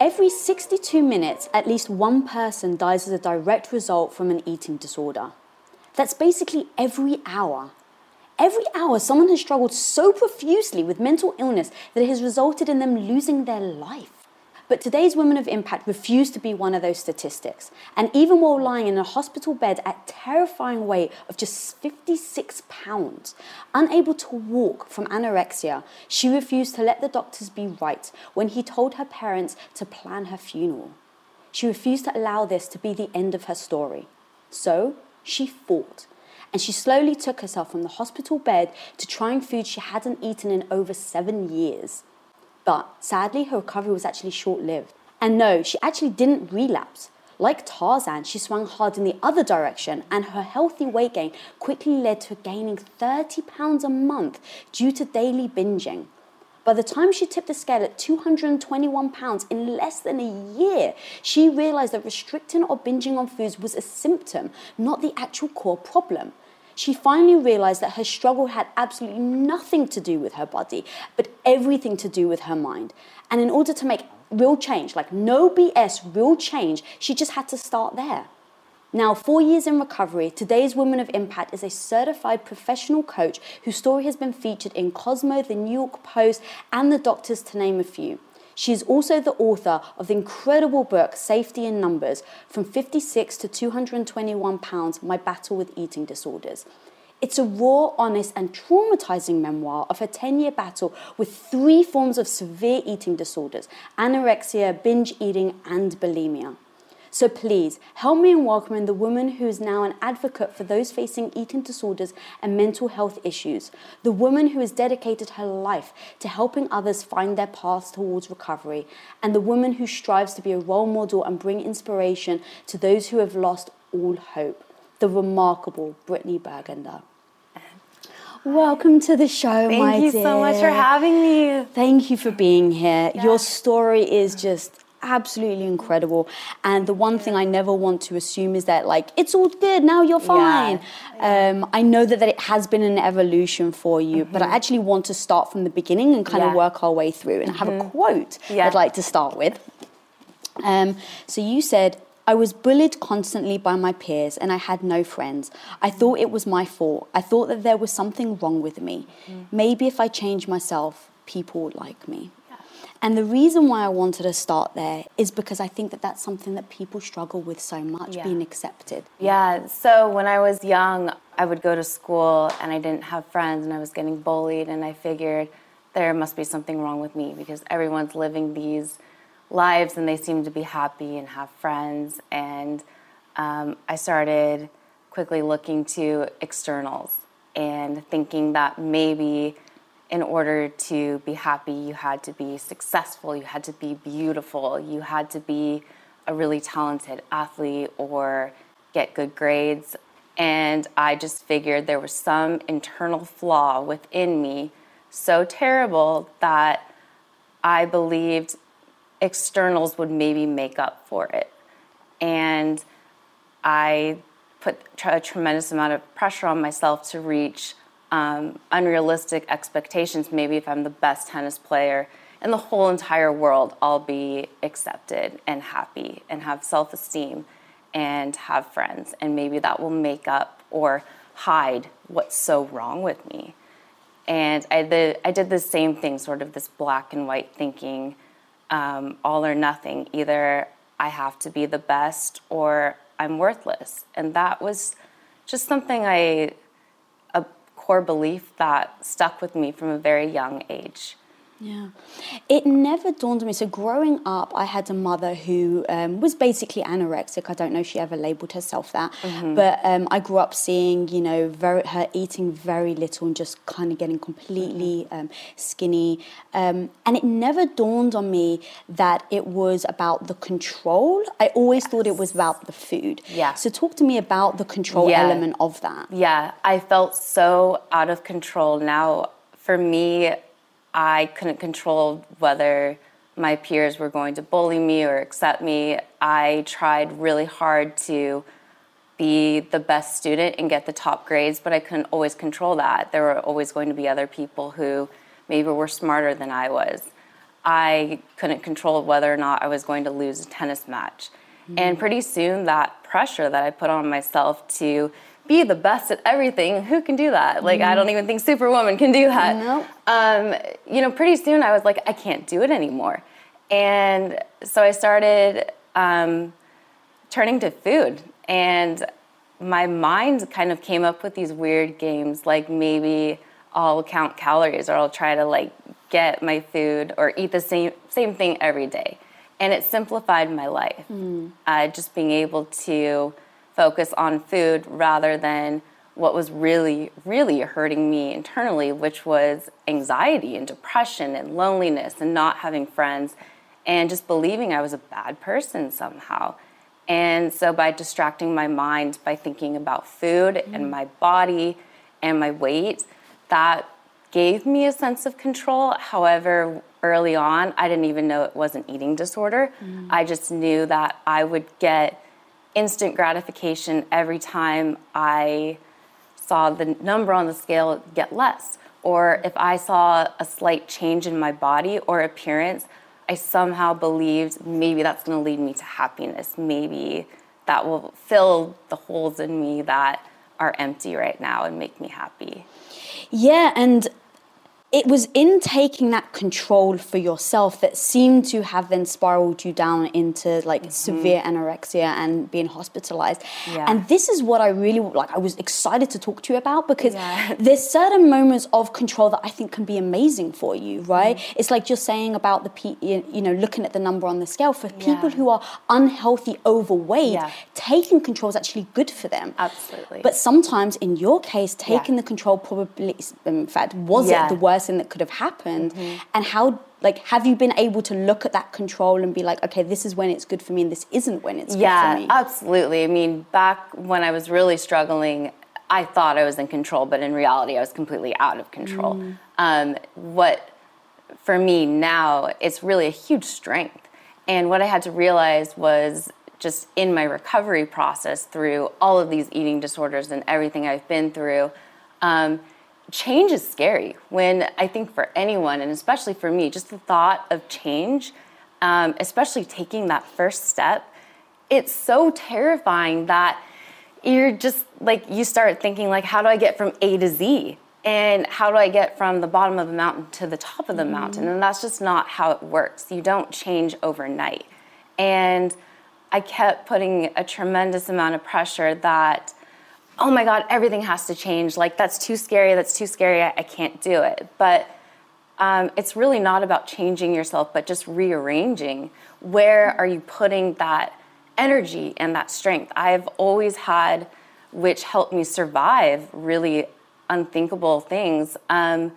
Every 62 minutes, at least one person dies as a direct result from an eating disorder. That's basically every hour. Every hour, someone has struggled so profusely with mental illness that it has resulted in them losing their life. But today's Women of Impact refuse to be one of those statistics. And even while lying in a hospital bed at terrifying weight of just 56 pounds, unable to walk from anorexia, she refused to let the doctors be right when he told her parents to plan her funeral. She refused to allow this to be the end of her story. So she fought. And she slowly took herself from the hospital bed to trying food she hadn't eaten in over seven years. But sadly, her recovery was actually short lived. And no, she actually didn't relapse. Like Tarzan, she swung hard in the other direction, and her healthy weight gain quickly led to gaining 30 pounds a month due to daily binging. By the time she tipped the scale at 221 pounds in less than a year, she realized that restricting or binging on foods was a symptom, not the actual core problem she finally realized that her struggle had absolutely nothing to do with her body, but everything to do with her mind. And in order to make real change, like no BS, real change, she just had to start there. Now, four years in recovery, today's Woman of Impact is a certified professional coach whose story has been featured in Cosmo, the New York Post, and the Doctors, to name a few. She is also the author of the incredible book Safety in Numbers From 56 to 221 Pounds My Battle with Eating Disorders. It's a raw, honest, and traumatizing memoir of her 10 year battle with three forms of severe eating disorders anorexia, binge eating, and bulimia. So please help me in welcoming the woman who is now an advocate for those facing eating disorders and mental health issues, the woman who has dedicated her life to helping others find their paths towards recovery, and the woman who strives to be a role model and bring inspiration to those who have lost all hope, the remarkable Brittany Burgunder. Welcome to the show, Thank my you so much for having me. Thank you for being here. Yeah. Your story is just absolutely incredible. And the one thing I never want to assume is that like it's all good now you're fine. Um, I know that, that it has been an evolution for you, but I actually want to start from the beginning and kind of work our way through. And I have a quote Yeah. I'd like to start with. Um, so you said. I was bullied constantly by my peers and I had no friends. I thought it was my fault. I thought that there was something wrong with me. Maybe if I changed myself, people would like me. And the reason why I wanted to start there is because I think that that's something that people struggle with so much, Yeah. being accepted. Yeah, so when I was young, I would go to school and I didn't have friends and I was getting bullied, and I figured there must be something wrong with me because everyone's living these lives and they seem to be happy and have friends. And um, I started quickly looking to externals and thinking that maybe in order to be happy, you had to be successful, you had to be beautiful, you had to be a really talented athlete or get good grades. And I just figured there was some internal flaw within me so terrible that I believed externals would maybe make up for it. And I put a tremendous amount of pressure on myself to reach um, unrealistic expectations. Maybe if I'm the best tennis player in the whole entire world, I'll be accepted and happy and have self esteem and have friends. And maybe that will make up or hide what's so wrong with me. And I did, I did the same thing, sort of this black and white thinking, um, all or nothing. Either I have to be the best or I'm worthless. And that was just something I, core belief that stuck with me from a very young age. Yeah. It never dawned on me. So, growing up, I had a mother who um, was basically anorexic. I don't know if she ever labeled herself that. But um, I grew up seeing, you know, very, her eating very little and just kind of getting completely um, skinny. Um, and it never dawned on me that it was about the control. I always thought it was about the food. Yeah. So, talk to me about the control Yeah. element of that. Yeah, I felt so out of control. Now, for me, I couldn't control whether my peers were going to bully me or accept me. I tried really hard to be the best student and get the top grades, but I couldn't always control that. There were always going to be other people who maybe were smarter than I was. I couldn't control whether or not I was going to lose a tennis match. Mm-hmm. And pretty soon, that pressure that I put on myself to be the best at everything, who can do that? Like, mm-hmm. I don't even think Superwoman can do that. Nope. Um, you know, pretty soon I was like, I can't do it anymore. And so I started um, turning to food. And my mind kind of came up with these weird games, like maybe I'll count calories or I'll try to like get my food or eat the same same thing every day. And it simplified my life. Mm. Uh, just being able to focus on food rather than what was really, really hurting me internally, which was anxiety and depression and loneliness and not having friends and just believing I was a bad person somehow. And so, by distracting my mind by thinking about food mm. and my body and my weight, that gave me a sense of control. However, early on, I didn't even know it was an eating disorder. Mm. I just knew that I would get instant gratification every time I saw the number on the scale get less. Or if I saw a slight change in my body or appearance, I somehow believed maybe that's going to lead me to happiness. Maybe that will fill the holes in me that are empty right now and make me happy. Yeah, and it was in taking that control for yourself that seemed to have then spiraled you down into like mm-hmm. severe anorexia and being hospitalized. Yeah. And this is what I really like. I was excited to talk to you about because yeah. there's certain moments of control that I think can be amazing for you, right? Mm. It's like just saying about the pe- you know looking at the number on the scale for people who are unhealthy, overweight. Taking control is actually good for them. Absolutely. But sometimes, in your case, taking the control probably, in fact, was it the worst thing that could have happened. Mm-hmm. and how like have you been able to look at that control and be like okay this is when it's good for me and this isn't when it's yeah, good for me? absolutely. I mean back when i was really struggling i thought i was in control but in reality i was completely out of control. Mm. um, what for me now it's really a huge strength. And what i had to realize was just in my recovery process through all of these eating disorders and everything i've been through um, change is scary when I think for anyone, and especially for me, just the thought of change, um, especially taking that first step, it's so terrifying that you're just like, you start thinking, like, how do I get from A to Z? And how do I get from the bottom of the mountain to the top of the mm-hmm. mountain? And that's just not how it works. You don't change overnight. And I kept putting a tremendous amount of pressure that oh my God, everything has to change. Like, that's too scary, that's too scary, I, I can't do it. But um, it's really not about changing yourself, but just rearranging. Where are you putting that energy and that strength? I've always had, which helped me survive really unthinkable things. Um,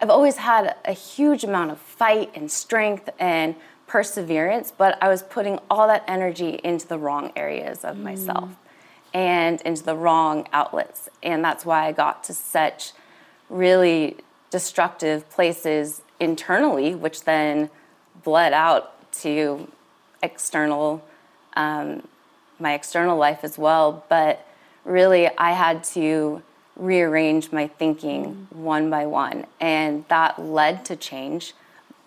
I've always had a huge amount of fight and strength and perseverance, but I was putting all that energy into the wrong areas of mm. myself and into the wrong outlets. And that's why I got to such really destructive places internally, which then bled out to external, um, my external life as well. But really, I had to rearrange my thinking mm. one by one, and that led to change.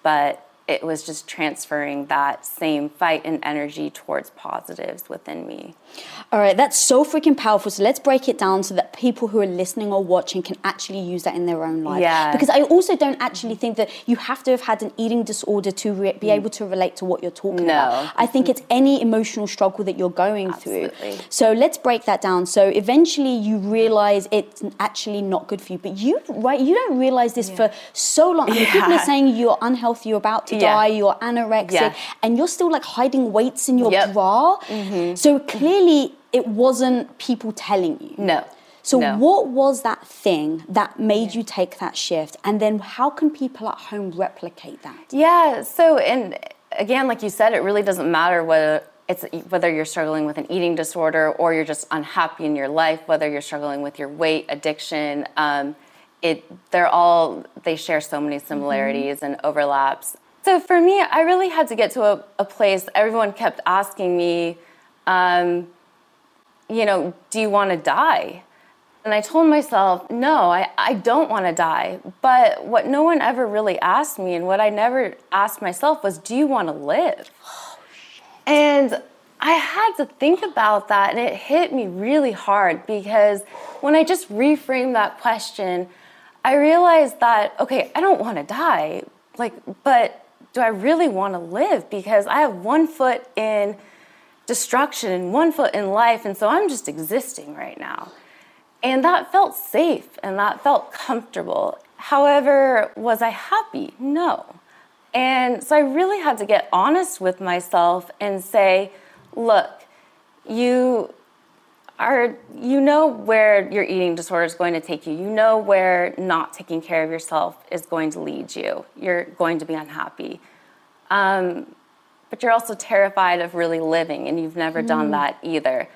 But it was just transferring that same fight and energy towards positives within me. All right, that's so freaking powerful. So let's break it down so that people who are listening or watching can actually use that in their own life. Yeah. Because I also don't actually think that you have to have had an eating disorder to re- be able to relate to what you're talking no. about. I think it's any emotional struggle that you're going Absolutely. through. So let's break that down. So eventually you realize it's actually not good for you, but you right you don't realize this yeah. for so long. I mean, yeah. People are saying you're unhealthy, you're about to yeah. die, you're anorexic, and you're still like hiding weights in your yep. bra. Mm-hmm. So clearly it wasn't people telling you. No. So, no. what was that thing that made you take that shift? And then, how can people at home replicate that? Yeah. So, and again, like you said, it really doesn't matter whether it's whether you're struggling with an eating disorder or you're just unhappy in your life, whether you're struggling with your weight, addiction. Um, it they're all they share so many similarities mm-hmm. and overlaps. So for me, I really had to get to a, a place. Everyone kept asking me. Um, you know, do you want to die? And I told myself, no, I, I don't want to die. But what no one ever really asked me, and what I never asked myself, was, do you want to live? Oh, and I had to think about that, and it hit me really hard because when I just reframed that question, I realized that, okay, I don't want to die, like, but do I really want to live? Because I have one foot in destruction and one foot in life, and so I'm just existing right now. And that felt safe and that felt comfortable. However, was I happy? No. And so I really had to get honest with myself and say, look, you are you know where your eating disorder is going to take you. You know where not taking care of yourself is going to lead you. You're going to be unhappy. Um, but you're also terrified of really living, and you've never mm. done that either.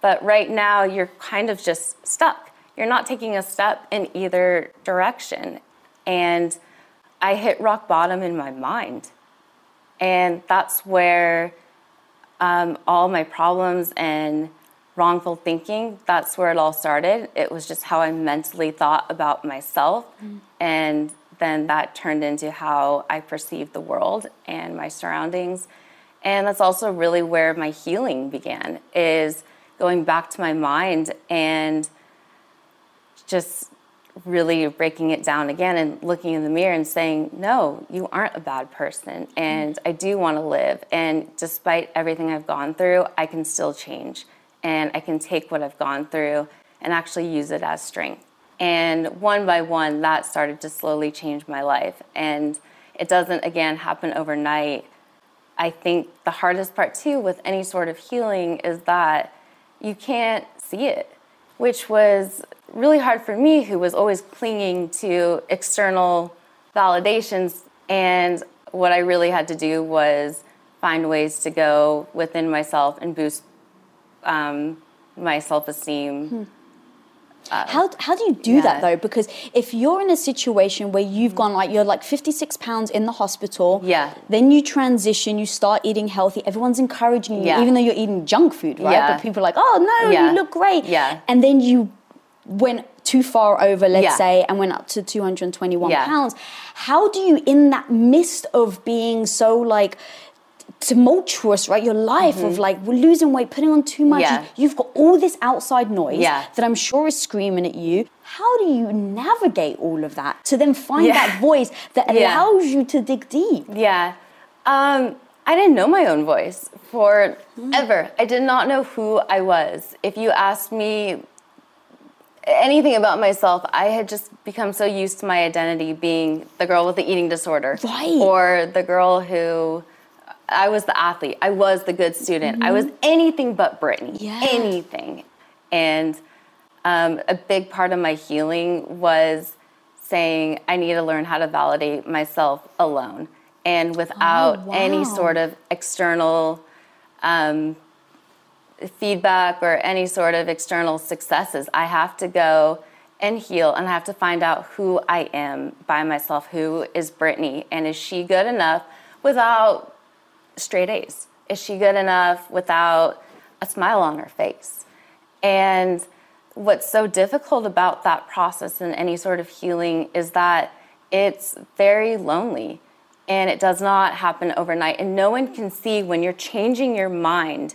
But right now, you're kind of just stuck. You're not taking a step in either direction. And I hit rock bottom in my mind. And that's where um, all my problems and wrongful thinking, that's where it all started. It was just how I mentally thought about myself. Mm. And then that turned into how I perceived the world and my surroundings. And that's also really where my healing began, is going back to my mind and just really breaking it down again and looking in the mirror and saying, No, you aren't a bad person. And I do want to live. And despite everything I've gone through, I can still change. And I can take what I've gone through and actually use it as strength. And one by one, that started to slowly change my life. And it doesn't, again, happen overnight. I think the hardest part, too, with any sort of healing is that you can't see it, which was really hard for me, who was always clinging to external validations. And what I really had to do was find ways to go within myself and boost um, my self esteem. Hmm. Uh, how, how do you do yeah. that though? Because if you're in a situation where you've gone like you're like 56 pounds in the hospital, yeah. Then you transition, you start eating healthy. Everyone's encouraging you, yeah. even though you're eating junk food, right? Yeah. But people are like, oh no, you look great. Yeah. And then you went too far over, let's yeah. say, and went up to 221 yeah. pounds. How do you, in that mist of being so like tumultuous, right? Your life mm-hmm. of like we're losing weight, putting on too much. Yeah. You've got all this outside noise yeah. that I'm sure is screaming at you. How do you navigate all of that to then find yeah. that voice that allows you to dig deep? Yeah. Um, I didn't know my own voice for mm. ever. I did not know who I was. If you asked me anything about myself, I had just become so used to my identity being the girl with the eating disorder. Right. Or the girl who I was the athlete. I was the good student. Mm-hmm. I was anything but Brittany. Yeah. Anything. And um, a big part of my healing was saying I need to learn how to validate myself alone and without oh, wow. any sort of external um, feedback or any sort of external successes. I have to go and heal and I have to find out who I am by myself. Who is Brittany? And is she good enough without straight A's? Is she good enough without a smile on her face? And what's so difficult about that process and any sort of healing is that it's very lonely and it does not happen overnight. And no one can see when you're changing your mind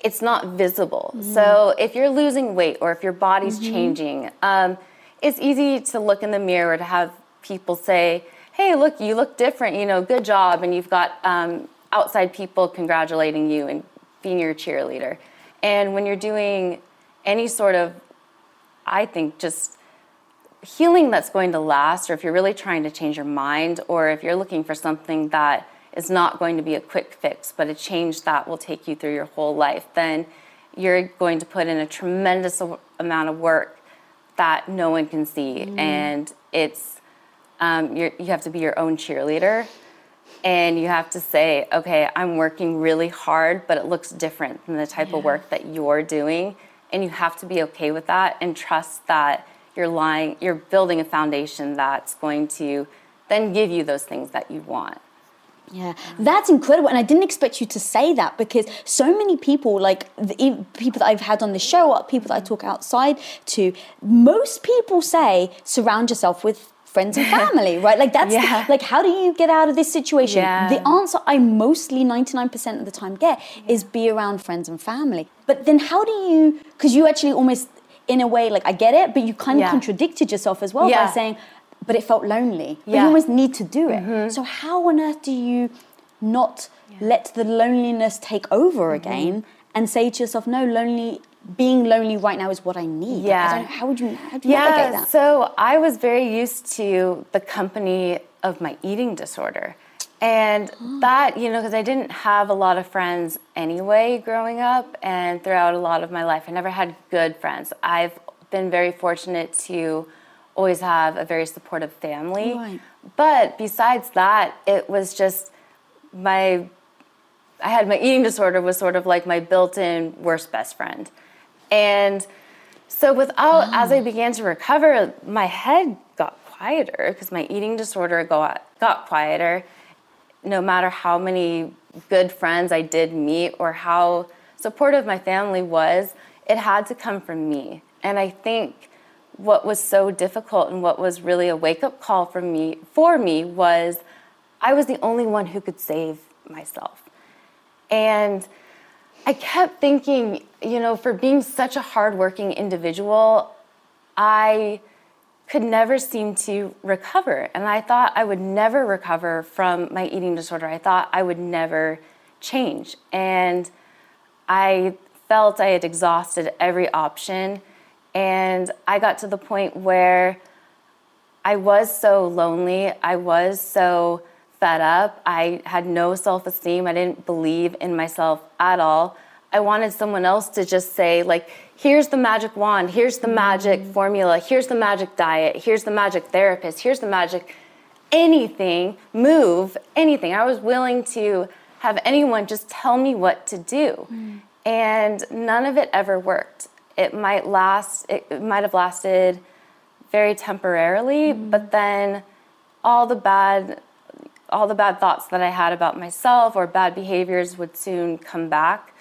it's not visible. Mm-hmm. So if you're losing weight or if your body's mm-hmm. changing, um, it's easy to look in the mirror to have people say, "Hey, look, you look different. You know, good job." And you've got um, outside people congratulating you and being your cheerleader. And when you're doing any sort of, I think, just healing that's going to last, or if you're really trying to change your mind, or if you're looking for something that is not going to be a quick fix, but a change that will take you through your whole life, then you're going to put in a tremendous amount of work that no one can see. Mm. And it's, um, you have to be your own cheerleader. And you have to say, okay, I'm working really hard, but it looks different than the type yeah. of work that you're doing. And you have to be okay with that and trust that you're lying, you're building a foundation that's going to then give you those things that you want. Yeah, mm-hmm. that's incredible, and I didn't expect you to say that because so many people, like the people that I've had on the show, or people that I talk outside to, most people say surround yourself with friends and family, right? Like that's the- like how do you get out of this situation? Yeah. The answer I mostly ninety nine percent of the time get is be around friends and family. But then how do you? Because you actually almost in a way like I get it, but you kind of Yeah. contradicted yourself as well by saying but it felt lonely. But you Yeah. Mm-hmm. almost need to do it. So how on earth do you not let the loneliness take over Mm-hmm. again and say to yourself, no, lonely being lonely right now is what I need. Like, I Yeah. how would you how do you navigate Yeah, that? so I was very used to the company of my eating disorder. And ah. that, you know, because I didn't have a lot of friends anyway growing up and throughout a lot of my life. I never had good friends. I've been very fortunate to always have a very supportive family. Right. But besides that, it was just my I had my eating disorder was sort of like my built-in worst best friend. And so without as I ah. began to recover, my head got quieter because my eating disorder got got quieter. No matter how many good friends I did meet or how supportive my family was, it had to come from me. And I think what was so difficult and what was really a wake-up call for me for me was I was the only one who could save myself. And I kept thinking, you know, for being such a hardworking individual, I could never seem to recover. And I thought I would never recover from my eating disorder. I thought I would never change. And I felt I had exhausted every option. And I got to the point where I was so lonely. I was so fed up. I had no self esteem. I didn't believe in myself at all. I wanted someone else to just say, like, here's the magic wand, here's the magic formula, here's the magic diet, here's the magic therapist, here's the magic anything, move, anything. I was willing to have anyone just tell me what to do. Mm. And none of it ever worked. It might last, it, it might have lasted very temporarily, mm. but then all the bad all the bad thoughts that I had about myself or bad behaviors would soon come back.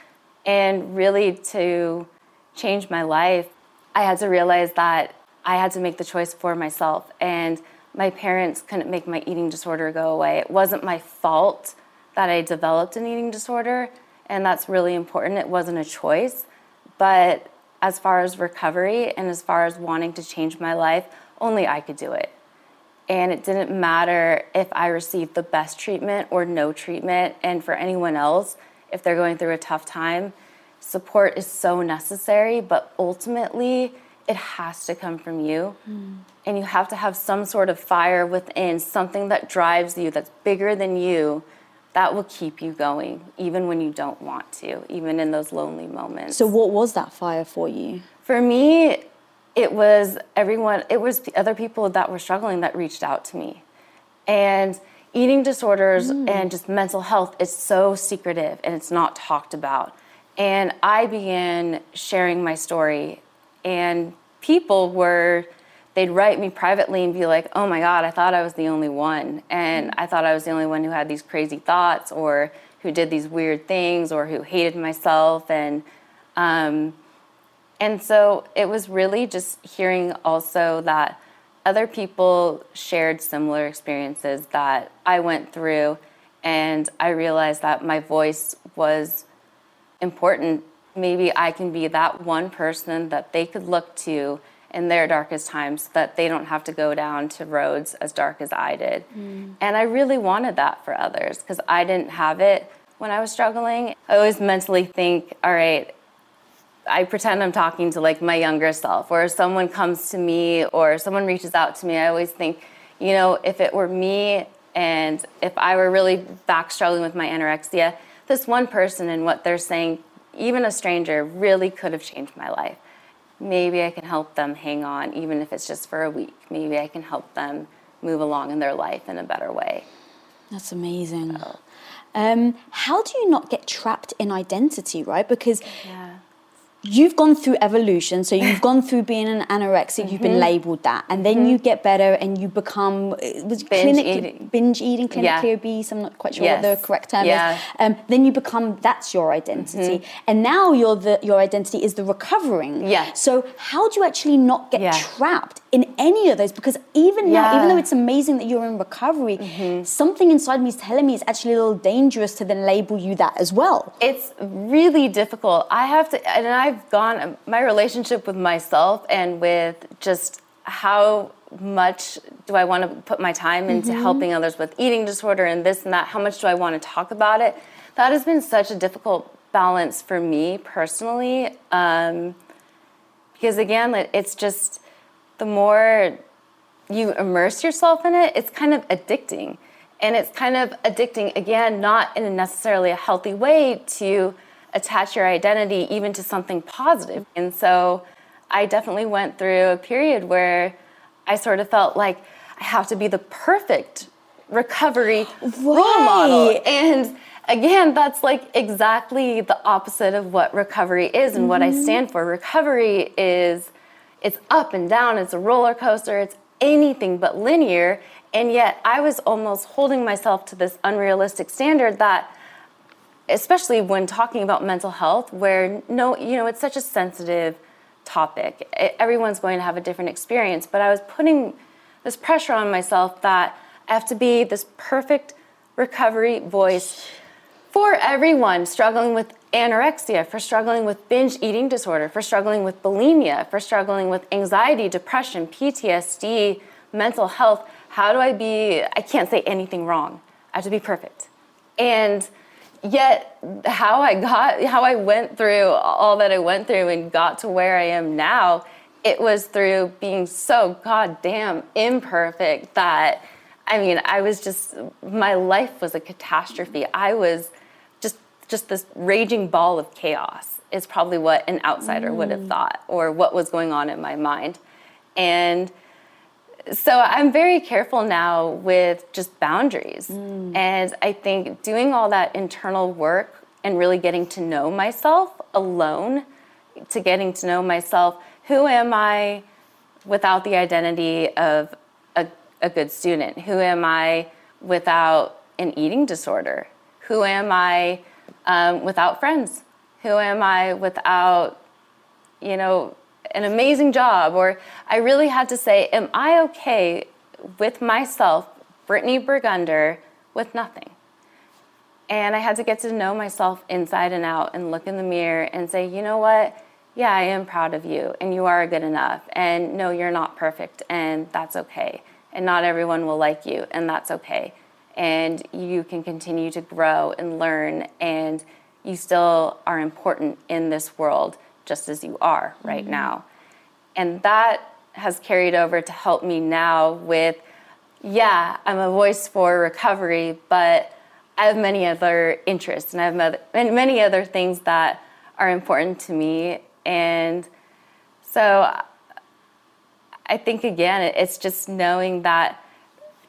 And really to change my life, I had to realize that I had to make the choice for myself. And my parents couldn't make my eating disorder go away. It wasn't my fault that I developed an eating disorder, and that's really important. It wasn't a choice. But as far as recovery and as far as wanting to change my life, only I could do it. And it didn't matter if I received the best treatment or no treatment. And for anyone else, if they're going through a tough time, support is so necessary, but ultimately, it has to come from you. Hmm. And you have to have some sort of fire within, something that drives you, that's bigger than you, that will keep you going, even when you don't want to, even in those lonely moments. So what was that fire for you? For me, it was everyone, it was the other people that were struggling that reached out to me. And eating disorders and just mental health is so secretive and it's not talked about. And I began sharing my story, and people were, they'd write me privately and be like, oh my God, I thought I was the only one. And I thought I was the only one who had these crazy thoughts or who did these weird things or who hated myself. And, um, and so it was really just hearing also that other people shared similar experiences that I went through, and I realized that my voice was important. Maybe I can be that one person that they could look to in their darkest times so that they don't have to go down to roads as dark as I did. Mm. And I really wanted that for others because I didn't have it when I was struggling. I always mentally think, all right, I pretend I'm talking to like my younger self, or someone comes to me or someone reaches out to me, I always think, you know, if it were me and if I were really back struggling with my anorexia, this one person and what they're saying, even a stranger, really could have changed my life. Maybe I can help them hang on, even if it's just for a week. Maybe I can help them move along in their life in a better way. That's amazing. Um, how do you not get trapped in identity, right? Because Yeah. You've gone through evolution so you've gone through being an anorexic mm-hmm. you've been mm-hmm. labeled that and then mm-hmm. you get better and you become uh, was binge eating. binge eating clinically yeah. obese i'm not quite sure yes. what the correct term yeah. is um, then you become that's your identity mm-hmm. and now you're the your identity is the recovering yeah so how do you actually not get yeah. trapped in any of those because even now even though it's amazing that you're in recovery mm-hmm. something inside me is telling me it's actually a little dangerous to then label you that as well it's really difficult i have to and i've I've gone, my relationship with myself and with just how much do I want to put my time into mm-hmm. helping others with eating disorder and this and that? How much do I want to talk about it? That has been such a difficult balance for me personally. Um, because again, it's just the more you immerse yourself in it, it's kind of addicting. And it's kind of addicting, again, not in a necessarily a healthy way to attach your identity even to something positive. And so I definitely went through a period where I sort of felt like I have to be the perfect recovery right. role model. And again, that's like exactly the opposite of what recovery is and mm-hmm. what I mm-hmm. stand for. Recovery is it's up and down, it's a roller coaster, it's anything but linear. And yet I was almost holding myself to this unrealistic standard that especially when talking about mental health where no you know it's such a sensitive topic. Everyone's going to have a different experience but i was putting this pressure on myself that i have to be this perfect recovery voice for everyone struggling with anorexia for struggling with binge eating disorder for struggling with bulimia for struggling with anxiety depression ptsd mental health. How do i be i can't say anything wrong. I have to be perfect. And yet how I got how I went through all that I went through and got to where I am now it was through being so goddamn imperfect that I mean I was just my life was a catastrophe I was just just this raging ball of chaos is probably what an outsider mm. would have mm. thought or what was going on in my mind and so I'm very careful now with just boundaries. Mm. And I think doing all that internal work and really getting to know myself alone, to getting to know myself, who am I without the identity of a, a good student? Who am I without an eating disorder? Who am I um, without friends? Who am I without, you know, an amazing job, or I really had to say, Am I okay with myself, Brittany Burgunder, with nothing? And I had to get to know myself inside and out and look in the mirror and say, You know what? Yeah, I am proud of you, and you are good enough. And no, you're not perfect, and that's okay. And not everyone will like you, and that's okay. And you can continue to grow and learn, and you still are important in this world just as you are right mm-hmm. now. And that has carried over to help me now with, yeah, I'm a voice for recovery, but I have many other interests and I have many other things that are important to me. And so I think, again, it's just knowing that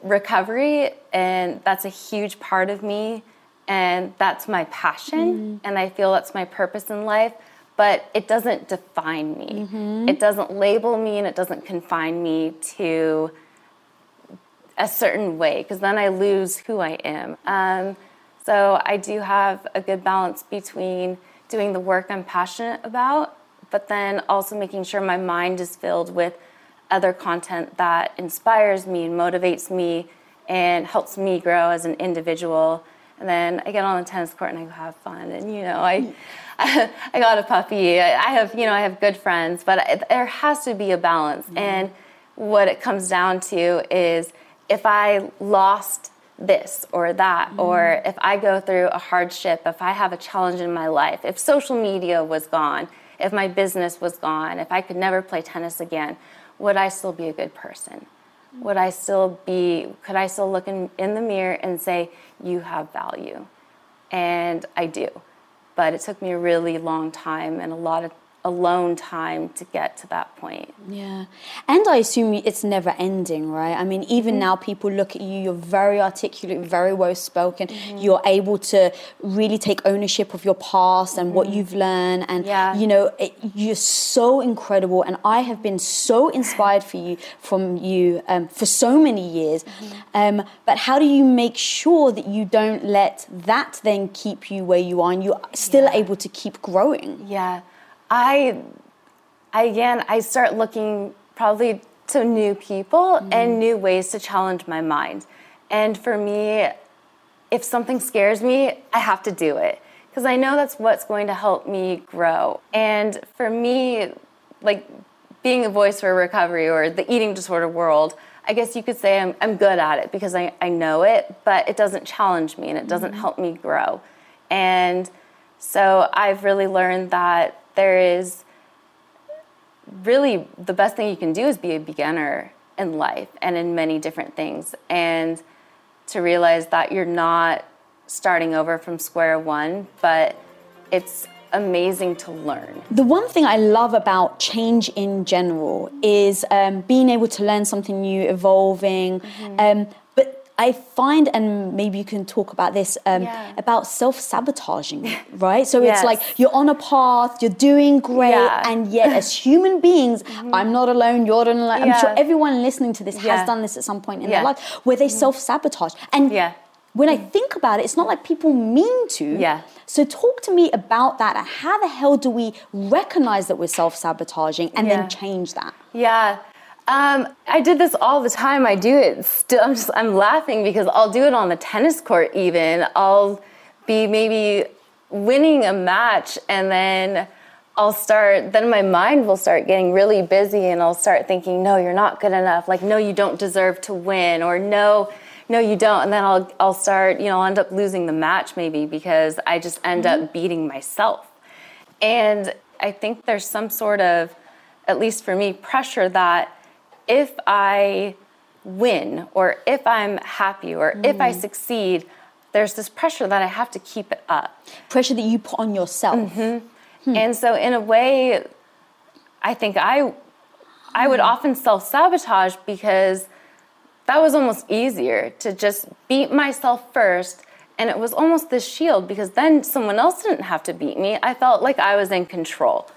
recovery, and that's a huge part of me, and that's my passion, mm. and I feel that's my purpose in life but it doesn't define me. Mm-hmm. It doesn't label me and it doesn't confine me to a certain way because then I lose who I am. Um, so I do have a good balance between doing the work I'm passionate about, but then also making sure my mind is filled with other content that inspires me and motivates me and helps me grow as an individual. And then I get on the tennis court and I have fun. And you know, I I got a puppy. I have, you know, I have good friends, but there has to be a balance. Mm-hmm. And what it comes down to is if I lost this or that, mm-hmm. or if I go through a hardship, if I have a challenge in my life, if social media was gone, if my business was gone, if I could never play tennis again, would I still be a good person? Would I still be, could I still look in, in the mirror and say, you have value? And I do but it took me a really long time and a lot of alone time to get to that point. Yeah. And I assume it's never ending, right? I mean, even Mm-hmm. now people look at you, you're very articulate, very well spoken. Mm-hmm. You're able to really take ownership of your past and what you've learned. And, Mm-hmm. Yeah. you know, it, you're so incredible. And I have been so inspired for you, from you um, for so many years. Mm-hmm. Um, but how do you make sure that you don't let that then keep you where you are and you're still able to keep growing? Yeah. I, I again, I start looking probably to new people and mm. new ways to challenge my mind. And for me, if something scares me, I have to do it because I know that's what's going to help me grow. And for me, like being a voice for recovery or the eating disorder world, I guess you could say I'm, I'm good at it because I, I know it, but it doesn't challenge me and it doesn't mm-hmm. help me grow. And so I've really learned that there is really the best thing you can do is be a beginner in life and in many different things. And to realize that you're not starting over from square one, but it's amazing to learn. The one thing I love about change in general is um, being able to learn something new, evolving. Mm-hmm. Um, I find, and maybe you can talk about this, um, Yeah. about self sabotaging, right? So Yes. it's like you're on a path, you're doing great, Yeah. and yet as human beings, mm-hmm. I'm not alone, you're not alone. I'm sure everyone listening to this Yeah. has done this at some point in Yeah. their life where they mm-hmm. self sabotage. And Yeah. when I mm. think about it, it's not like people mean to. Yeah. So talk to me about that. How the hell do we recognize that we're self-sabotaging and Yeah. then change that? Yeah. Um, I did this all the time. I do it still. I'm just I'm laughing because I'll do it on the tennis court. Even I'll be maybe winning a match, and then I'll start. Then my mind will start getting really busy, and I'll start thinking, "No, you're not good enough." Like, "No, you don't deserve to win," or "No, no, you don't." And then I'll I'll start. You know, I'll end up losing the match maybe because I just end up beating myself. And I think there's some sort of, at least for me, pressure that if I win or if I'm happy or if I mm. succeed, there's this pressure that I have to keep it up. Pressure that you put on yourself. Mm-hmm. Hmm. And so in a way, I think I I would hmm. often self-sabotage because that was almost easier to just beat myself first and it was almost this shield because then someone else didn't have to beat me. I felt like I was in control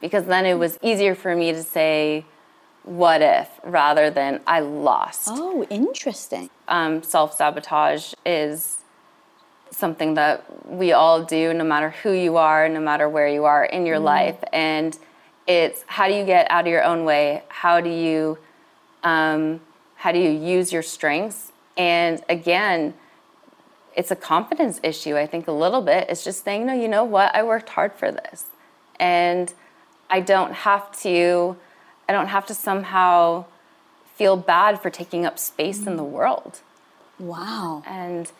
because then it was easier for me to say what if rather than I lost. Oh, interesting. Um, self-sabotage is something that we all do no matter who you are no matter where you are in your life. And it's how do you get out of your own way? How do you um, how do you use your strengths? And again it's a confidence issue i think a little bit. It's just saying no you know what? I worked hard for this. And i don't have to i don't have to somehow feel bad for taking up space in the mm. world Wow. and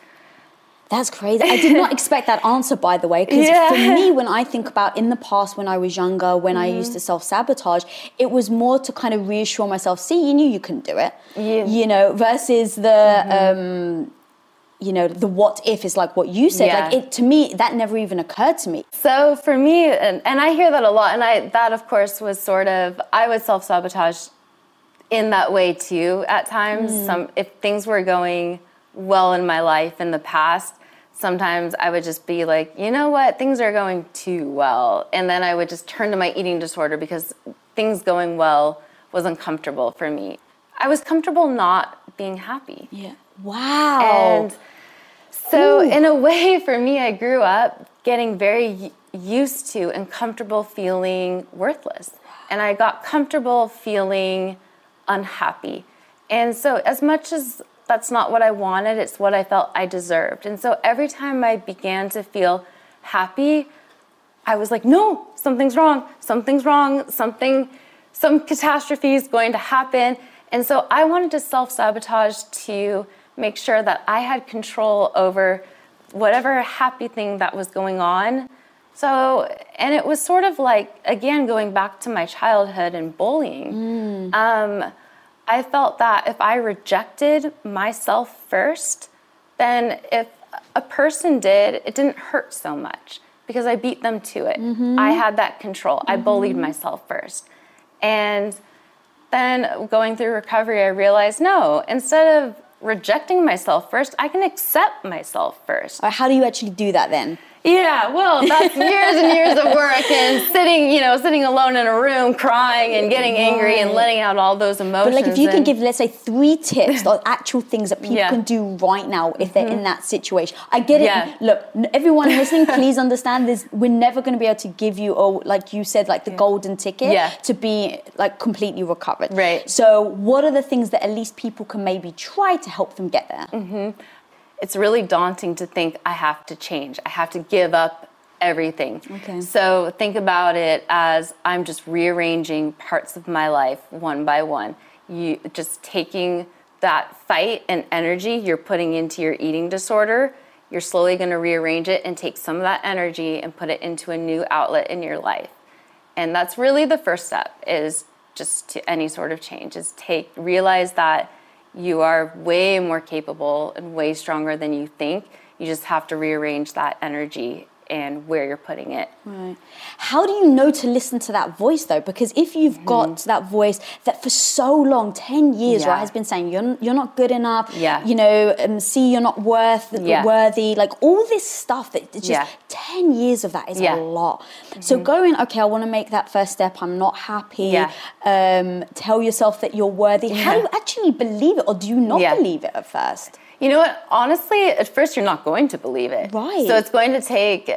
That's crazy. I did not expect that answer, by the way, because Yeah. for me, when I think about in the past when I was younger, when I used to mm-hmm. self sabotage, it was more to kind of reassure myself, see, you knew you couldn't do it. Yeah. You know, versus the, mm-hmm. um, you know, the what if is like what you said. Yeah. Like it to me, that never even occurred to me. So for me, and, and I hear that a lot, and I that of course was sort of I would self sabotage in that way too at times. Hmm. Some if things were going well in my life in the past, sometimes I would just be like, you know what, things are going too well, and then I would just turn to my eating disorder because things going well was uncomfortable for me. I was comfortable not being happy. Yeah. Wow. And so, in a way, for me, I grew up getting very used to and comfortable feeling worthless. And I got comfortable feeling unhappy. And so, as much as that's not what I wanted, it's what I felt I deserved. And so, every time I began to feel happy, I was like, no, something's wrong, something's wrong, something, some catastrophe is going to happen. And so I wanted to self sabotage to make sure that I had control over whatever happy thing that was going on. So, and it was sort of like, again, going back to my childhood and bullying. Mm. Um, I felt that if I rejected myself first, then if a person did, it didn't hurt so much. because I beat them to it. Mm-hmm. I had that control. I bullied mm-hmm. myself first. And then going through recovery, I realized no, instead of rejecting myself first, I can accept myself first. How do you actually do that then? Yeah, well, that's years and years of work and sitting, you know, sitting alone in a room crying and getting angry and letting out all those emotions. But like, if you can give, let's say, three tips or actual things that people Yeah. Mm-hmm. can do right now if they're in that situation. I get it. Yeah. Look, everyone listening, please understand this. We're never going to be able to give you, or like you said, like the golden ticket Yeah. to be like completely recovered. Right. So, what are the things that at least people can maybe try to help them get there? Mm-hmm. It's really daunting to think I have to change. I have to give up everything. Okay. So think about it as I'm just rearranging parts of my life one by one. You just taking that fight and energy you're putting into your eating disorder, you're slowly going to rearrange it and take some of that energy and put it into a new outlet in your life. And that's really the first step is just to any sort of change is take realize that you are way more capable and way stronger than you think. You just have to rearrange that energy and where you're putting it. Right. How do you know to listen to that voice though? Because if you've got that voice that for so long, 10 years, Mm-hmm. Yeah. right, has been saying you're, you're not good enough, Yeah. you know, um, see, you're not worth, Yeah. worthy, like all this stuff that it's just Yeah. 10 years of that is. Mm-hmm. a lot. So going, okay, I want to make that first step, I'm not happy, um, tell yourself that you're worthy. How do you actually believe it or do you not believe it at first? You know what? Honestly, at first you're not going to believe it. Right. So it's going to take,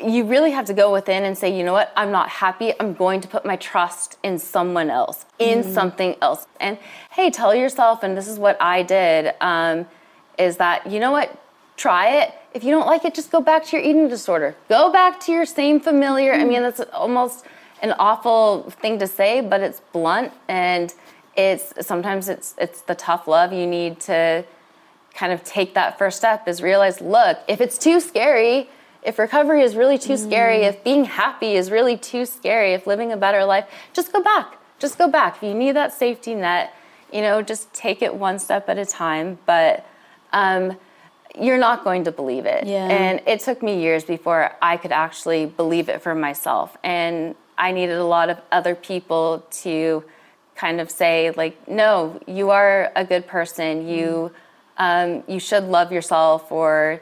you really have to go within and say, you know what? I'm not happy. I'm going to put my trust in someone else, in something else. And hey, tell yourself, and this is what I did, um, is that, you know what? Try it. If you don't like it, just go back to your eating disorder. Go back to your same familiar. I mean, that's almost an awful thing to say, but it's blunt and it's sometimes it's it's the tough love you need to kind of take that first step is realize look if it's too scary if recovery is really too scary if being happy is really too scary if living a better life just go back just go back. If you need that safety net you know just take it one step at a time but um, you're not going to believe it. Yeah. and it took me years before i could actually believe it for myself. And i needed a lot of other people to kind of say like no you are a good person. You um, you should love yourself or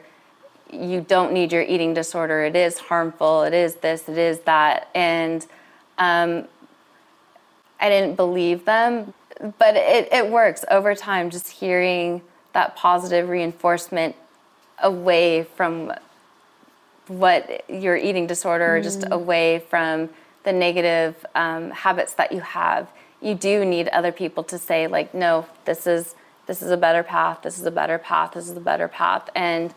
you don't need your eating disorder. It is harmful. It is this it is that. And um, i didn't believe them but it, it works. Over time just hearing that positive reinforcement away from what your eating disorder or just away from the negative um, habits that you have you do need other people to say like no this is this is a better path this is a better path this is a better path. And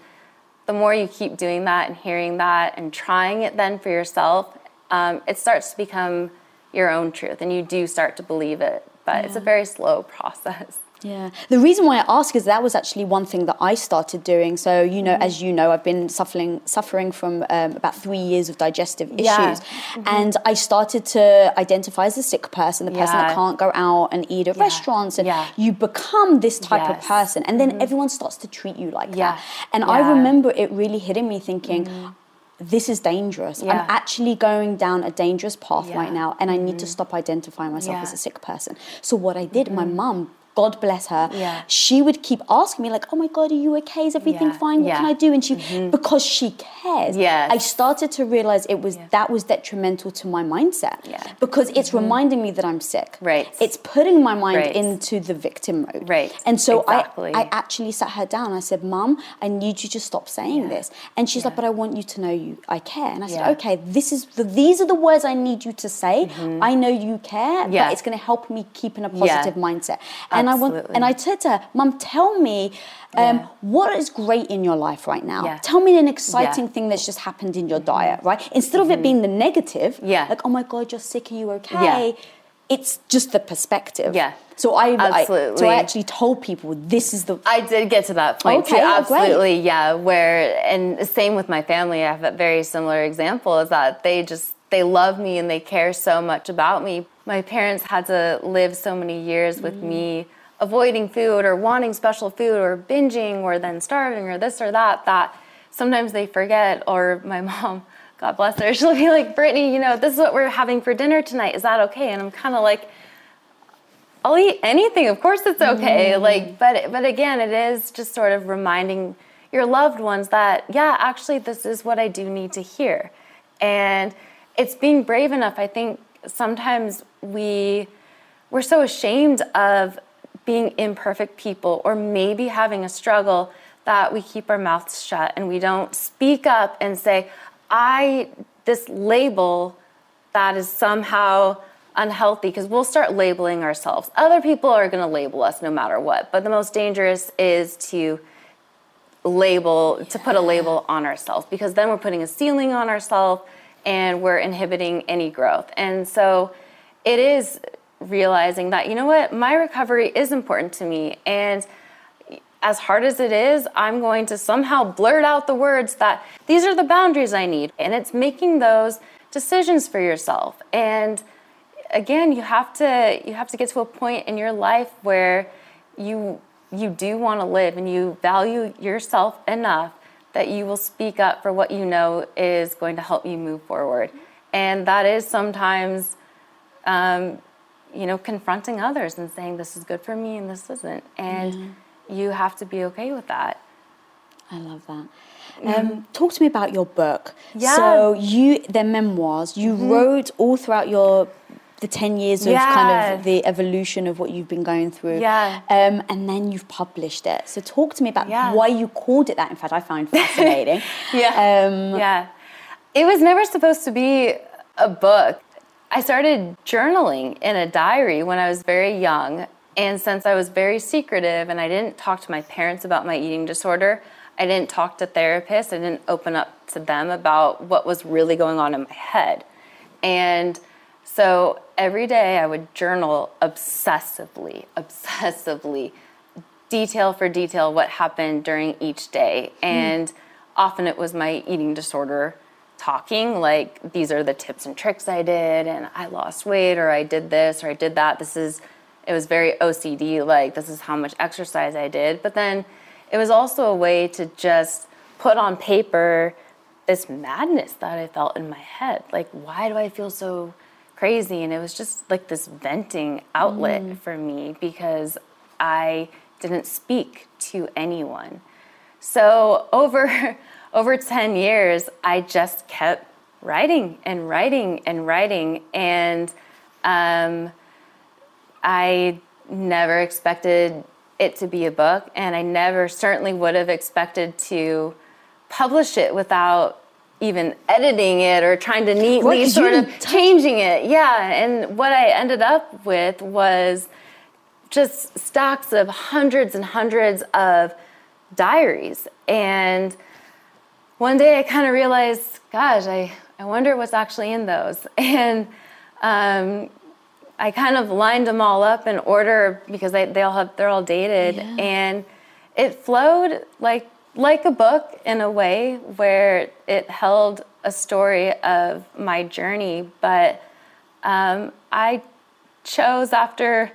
the more you keep doing that and hearing that and trying it then for yourself um, it starts to become your own truth and you do start to believe it. But it's a very slow process Yeah. The reason why I ask is that was actually one thing that I started doing. So, you know, mm. as you know, I've been suffering suffering from um, about three years of digestive Yeah. issues. Mm-hmm. And I started to identify as a sick person, the person that can't go out and eat at restaurants. And Yeah. you become this type of person. And then mm-hmm. everyone starts to treat you like Yeah. that. And I remember it really hitting me thinking, mm. this is dangerous. I'm actually going down a dangerous path Yeah. right now, and I need to mm-hmm. stop identifying myself Yeah. as a sick person. So what I did, my mum, God bless her, Yeah. she would keep asking me like, "Oh my God, are you okay? Is everything Yeah. fine? What can I do?" And she, because she cares, Yes. I started to realize it was that was detrimental to my mindset Yeah. Mm-hmm. because it's reminding me that I'm sick. Right. It's putting my mind Right. into the victim mode. Right. And so Exactly. I, I actually sat her down. I said, Mom, I need you to stop saying Yeah. this." And she's like, "But I want you to know you I care." And I said, Yeah. "Okay, this is the, these are the words I need you to say. I know you care, but it's going to help me keep in a positive mindset." And I want, and I said to her, "Mum, tell me." Um, Yeah. What is great in your life right now? Yeah. Tell me an exciting thing that's just happened in your diet, right? Instead of it being the negative, Mm-hmm. Yeah. like, oh my God, you're sick, are you okay? It's just the perspective. Yeah. So I, I so I actually told people this is the I did get to that point Okay, too. oh, great. Absolutely, yeah. Where and the same with my family. I have a very similar example. Is that they just they love me and they care so much about me. My parents had to live so many years with Mm. me avoiding food or wanting special food or binging or then starving or this or that that sometimes they forget or my mom God bless her, she'll be like, Brittany, you know, this is what we're having for dinner tonight. Is that okay? And I'm kind of like, I'll eat anything. Of course, it's okay. Mm. Like, but but again, it is just sort of reminding your loved ones that yeah, actually, this is what I do need to hear, and it's being brave enough. I think sometimes we we're so ashamed of being imperfect people or maybe having a struggle that we keep our mouths shut and we don't speak up and say, I, this label that is somehow unhealthy, because we'll start labeling ourselves. Other people are going to label us no matter what, but the most dangerous is to label, yeah. to put a label on ourselves, because then we're putting a ceiling on ourselves and we're inhibiting any growth. And so it is realizing that, you know what, my recovery is important to me. And as hard as it is, I'm going to somehow blurt out the words that these are the boundaries I need. And it's making those decisions for yourself. And again, you have to you have to get to a point in your life where you you do want to live and you value yourself enough that you will speak up for what you know is going to help you move forward. And that is sometimes um, you know, confronting others and saying this is good for me and this isn't. And mm-hmm you have to be okay with that. I love that. Mm-hmm. Um, talk to me about your book. Yeah. So you, the memoirs, you mm-hmm. wrote all throughout your the 10 years of yeah. kind of the evolution of what you've been going through. Yeah. Um, and then you've published it. So talk to me about yeah. why you called it that. In fact, I find fascinating. yeah. Um, yeah. It was never supposed to be a book. I started journaling in a diary when I was very young. And since I was very secretive and I didn't talk to my parents about my eating disorder, I didn't talk to therapists, I didn't open up to them about what was really going on in my head. And so every day I would journal obsessively, obsessively, detail for detail what happened during each day. Hmm. And mm. often it was my eating disorder talking, like, these are the tips and tricks I did, and I lost weight, or I did this, or I did that. This is it was very OCD, like this is how much exercise I did. But then it was also a way to just put on paper this madness that I felt in my head. Like, why do I feel so crazy? And it was just like this venting outlet mm. for me because I didn't speak to anyone. So over over 10 years, I just kept writing and writing and writing and um, I never expected it to be a book, and I never certainly would have expected to publish it without even editing it or trying to neatly sort of touch? changing it. Yeah, and what I ended up with was just stacks of hundreds and hundreds of diaries. And one day I kind of realized, gosh, I, I wonder what's actually in those. And um, I kind of lined them all up in order because they, they all have they're all dated yeah. and it flowed like like a book in a way where it held a story of my journey but um, I chose after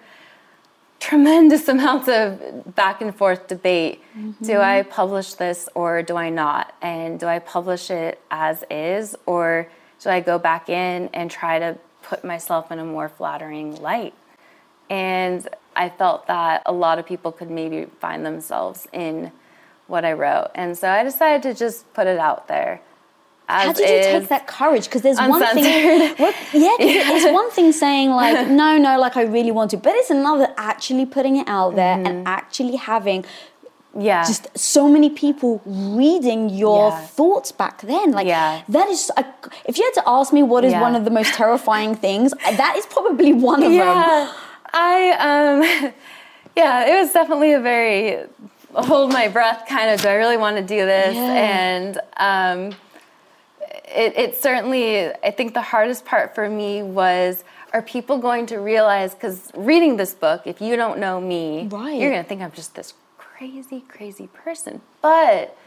tremendous amounts of back and forth debate mm-hmm. do I publish this or do I not and do I publish it as is or do I go back in and try to put myself in a more flattering light. And I felt that a lot of people could maybe find themselves in what I wrote. And so I decided to just put it out there. How did you take that courage? Because there's one thing, what, yeah, yeah. it's one thing saying like, no, no, like I really want to, but it's another actually putting it out there mm-hmm. and actually having yeah just so many people reading your yeah. thoughts back then like yeah. that is a, if you had to ask me what is yeah. one of the most terrifying things that is probably one of yeah. them i um yeah it was definitely a very hold my breath kind of do i really want to do this and um it, it certainly i think the hardest part for me was are people going to realize because reading this book if you don't know me right. you're going to think i'm just this crazy, crazy person. But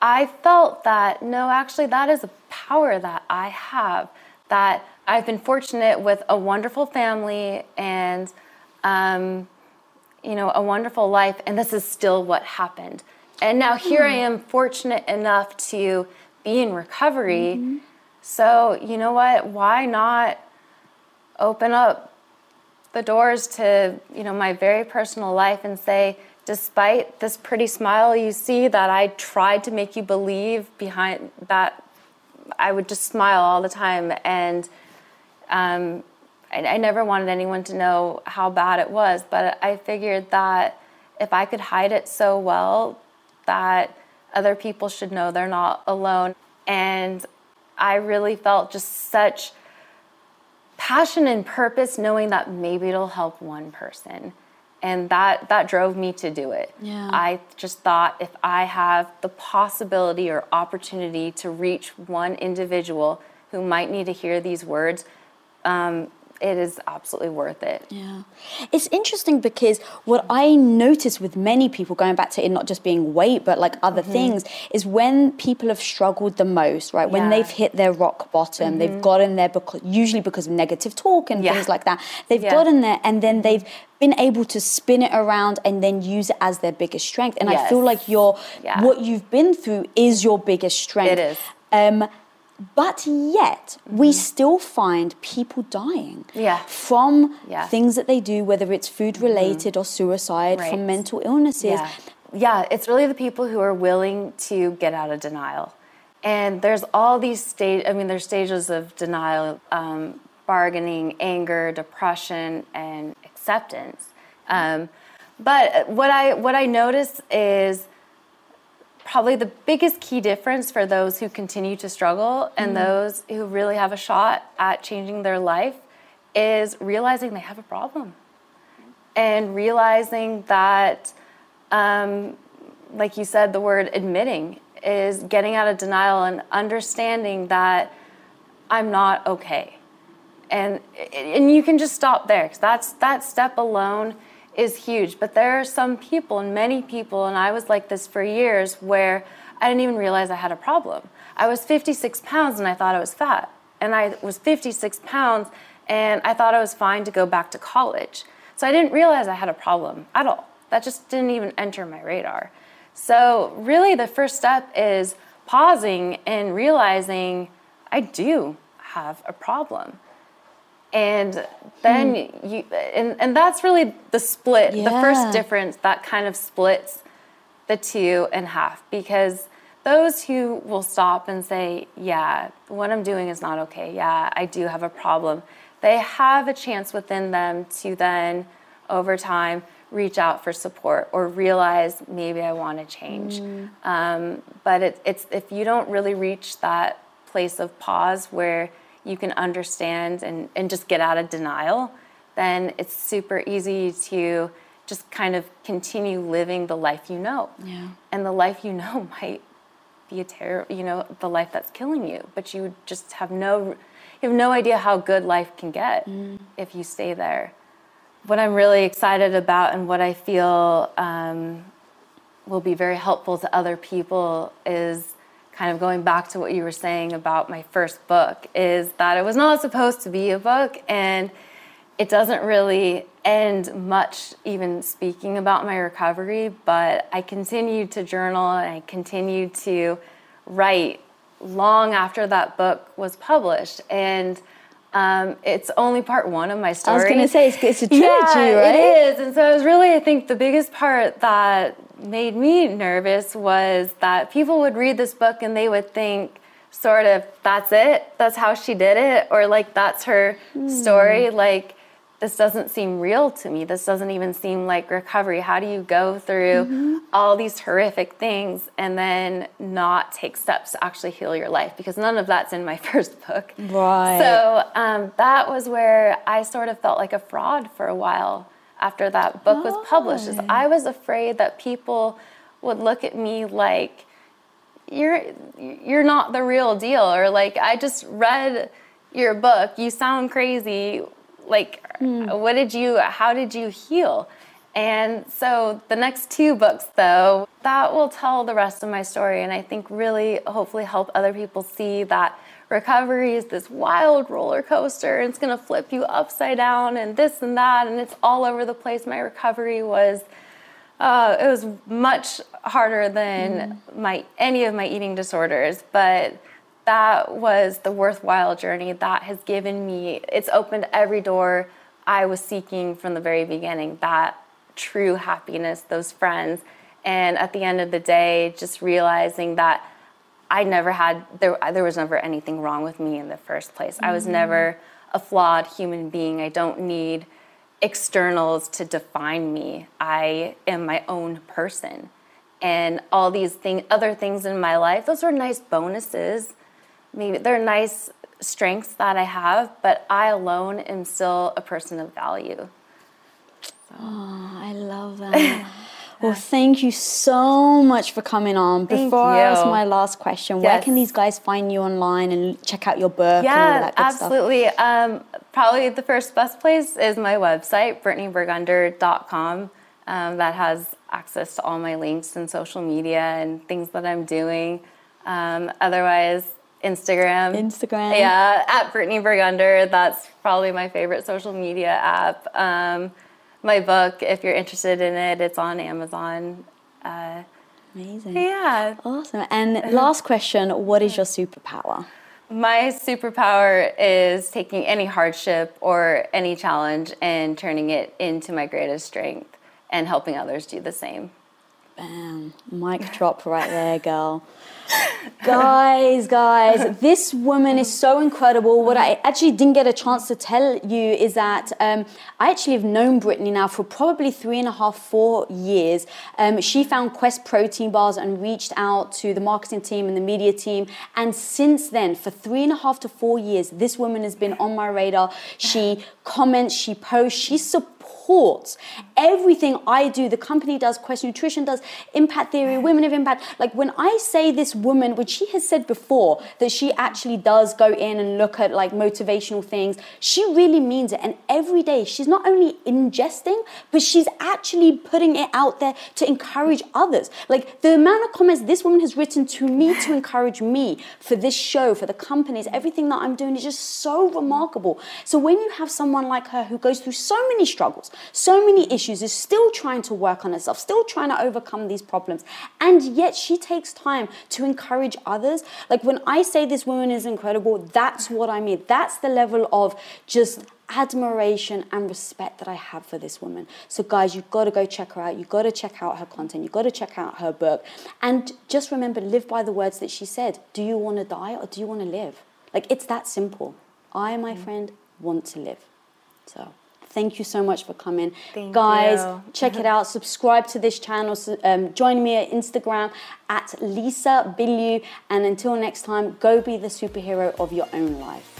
I felt that no, actually, that is a power that I have. That I've been fortunate with a wonderful family and, um, you know, a wonderful life, and this is still what happened. And now here. I am, fortunate enough to be in recovery. Mm-hmm. So, you know what? Why not open up the doors to, you know, my very personal life and say, despite this pretty smile you see that I tried to make you believe behind that I would just smile all the time and um, I, I never wanted anyone to know how bad it was, but I figured that if I could hide it so well that other people should know they're not alone. And I really felt just such passion and purpose knowing that maybe it'll help one person. And that that drove me to do it. Yeah. I just thought if I have the possibility or opportunity to reach one individual who might need to hear these words, um, it is absolutely worth it. Yeah. It's interesting because what I notice with many people, going back to it not just being weight, but like other Mm-hmm. things, is when people have struggled the most, right? When Yeah. they've hit their rock bottom, they've gotten there because, usually because of negative talk and Yeah. things like that. They've Yeah. gotten there and then they've been able to spin it around and then use it as their biggest strength. And I feel like your what you've been through is your biggest strength. It is. Um, but yet, we still find people dying Mm-hmm. Yeah. from Yeah. Mm-hmm. things that they do, whether it's food related or suicide, Right. from mental illnesses. Yeah. yeah, it's really the people who are willing to get out of denial. And there's all these stage. I mean, there's stages of denial: um, bargaining, anger, depression, and acceptance. Um, but what I what I notice is probably the biggest key difference for those who continue to struggle and those who really have a shot at changing their life is realizing they have a problem. And realizing that um, like you said the word admitting is getting out of denial and understanding that i'm not okay. And and you can just stop there because that's that step alone is huge but there are some people and many people and i was like this for years where i didn't even realize i had a problem. I was 56 pounds and i thought i was fat and i was 56 pounds and i thought i was fine to go back to college. So i didn't realize i had a problem at all. That just didn't even enter my radar. So really the first step is pausing and realizing i do have a problem and then you and, and that's really the split the first difference that kind of splits the two in half because those who will stop and say yeah what i'm doing is not okay. Yeah i do have a problem. They have a chance within them to then over time reach out for support or realize maybe i want to change um, but it, it's if you don't really reach that place of pause where you can understand and, and just get out of denial, then it's super easy to just kind of continue living the life you know. Yeah. And the life you know might be a terrible, you know, the life that's killing you, but you just have no, you have no idea how good life can get if you stay there. What I'm really excited about and what I feel um, will be very helpful to other people is kind of going back to what you were saying about my first book is that it was not supposed to be a book and it doesn't really end much even speaking about my recovery but i continued to journal and i continued to write long after that book was published and um, it's only part one of my story I was going to say, it's, it's a trilogy, yeah, right? It is. And so it was really, I think, the biggest part that made me nervous was that people would read this book and they would think, sort of, that's it? That's how she did it? Or like, that's her story? Like, this doesn't seem real to me. This doesn't even seem like recovery. How do you go through all these horrific things and then not take steps to actually heal your life? Because none of that's in my first book. Right. So um, that was where I sort of felt like a fraud for a while after that book was published. Is I oh. was afraid that people would look at me like you're you're not the real deal, or like I just read your book. You sound crazy. Like, hmm. what did you? How did you heal? And so the next two books, though, that will tell the rest of my story, and I think really, hopefully, help other people see that recovery is this wild roller coaster, and it's gonna flip you upside down, and this and that, and it's all over the place. My recovery was uh, it was much harder than my any of my eating disorders, but that was the worthwhile journey that has given me, it's opened every door I was seeking from the very beginning that true happiness, those friends. And at the end of the day, just realizing that I never had, there, there was never anything wrong with me in the first place. Mm-hmm. I was mm-hmm. never a flawed human being. I don't need externals to define me. I am my own person. And all these thing, other things in my life, those are nice bonuses. Maybe they're nice strengths that I have, but I alone am still a person of value. So. Oh, I love that. Well, thank you so much for coming on. Before I ask my last question, yes. where can these guys find you online and check out your book? Yeah, absolutely. Um, probably the first best place is my website, brittanyburgunder.com. Um, that has access to all my links and social media and things that I'm doing. Um, otherwise, Instagram. Instagram. Yeah, at Brittany Burgunder. That's probably my favorite social media app. Um, my book, if you're interested in it, it's on Amazon. Uh, Amazing. Yeah. Awesome. And last question What is your superpower? My superpower is taking any hardship or any challenge and turning it into my greatest strength and helping others do the same. Bam. Mic drop right there, girl guys, guys, this woman is so incredible. What I actually didn't get a chance to tell you is that um, I actually have known Brittany now for probably three and a half, four years. Um, she found Quest protein bars and reached out to the marketing team and the media team. And since then, for three and a half to four years, this woman has been on my radar. She comments, she posts, she supports supports everything I do. The company does, Quest Nutrition does, Impact Theory, Women of Impact. Like when I say this woman, which she has said before, that she actually does go in and look at like motivational things, she really means it. And every day she's not only ingesting, but she's actually putting it out there to encourage others. Like the amount of comments this woman has written to me to encourage me for this show, for the companies, everything that I'm doing is just so remarkable. So when you have someone like her who goes through so many struggles, so many issues, is still trying to work on herself, still trying to overcome these problems. And yet she takes time to encourage others. Like when I say this woman is incredible, that's what I mean. That's the level of just admiration and respect that I have for this woman. So, guys, you've got to go check her out. You've got to check out her content. You've got to check out her book. And just remember, live by the words that she said. Do you want to die or do you want to live? Like, it's that simple. I, my mm. friend, want to live. So. Thank you so much for coming. Thank Guys, you. check it out. Subscribe to this channel. Um, join me at Instagram at Lisa Bilyeu. And until next time, go be the superhero of your own life.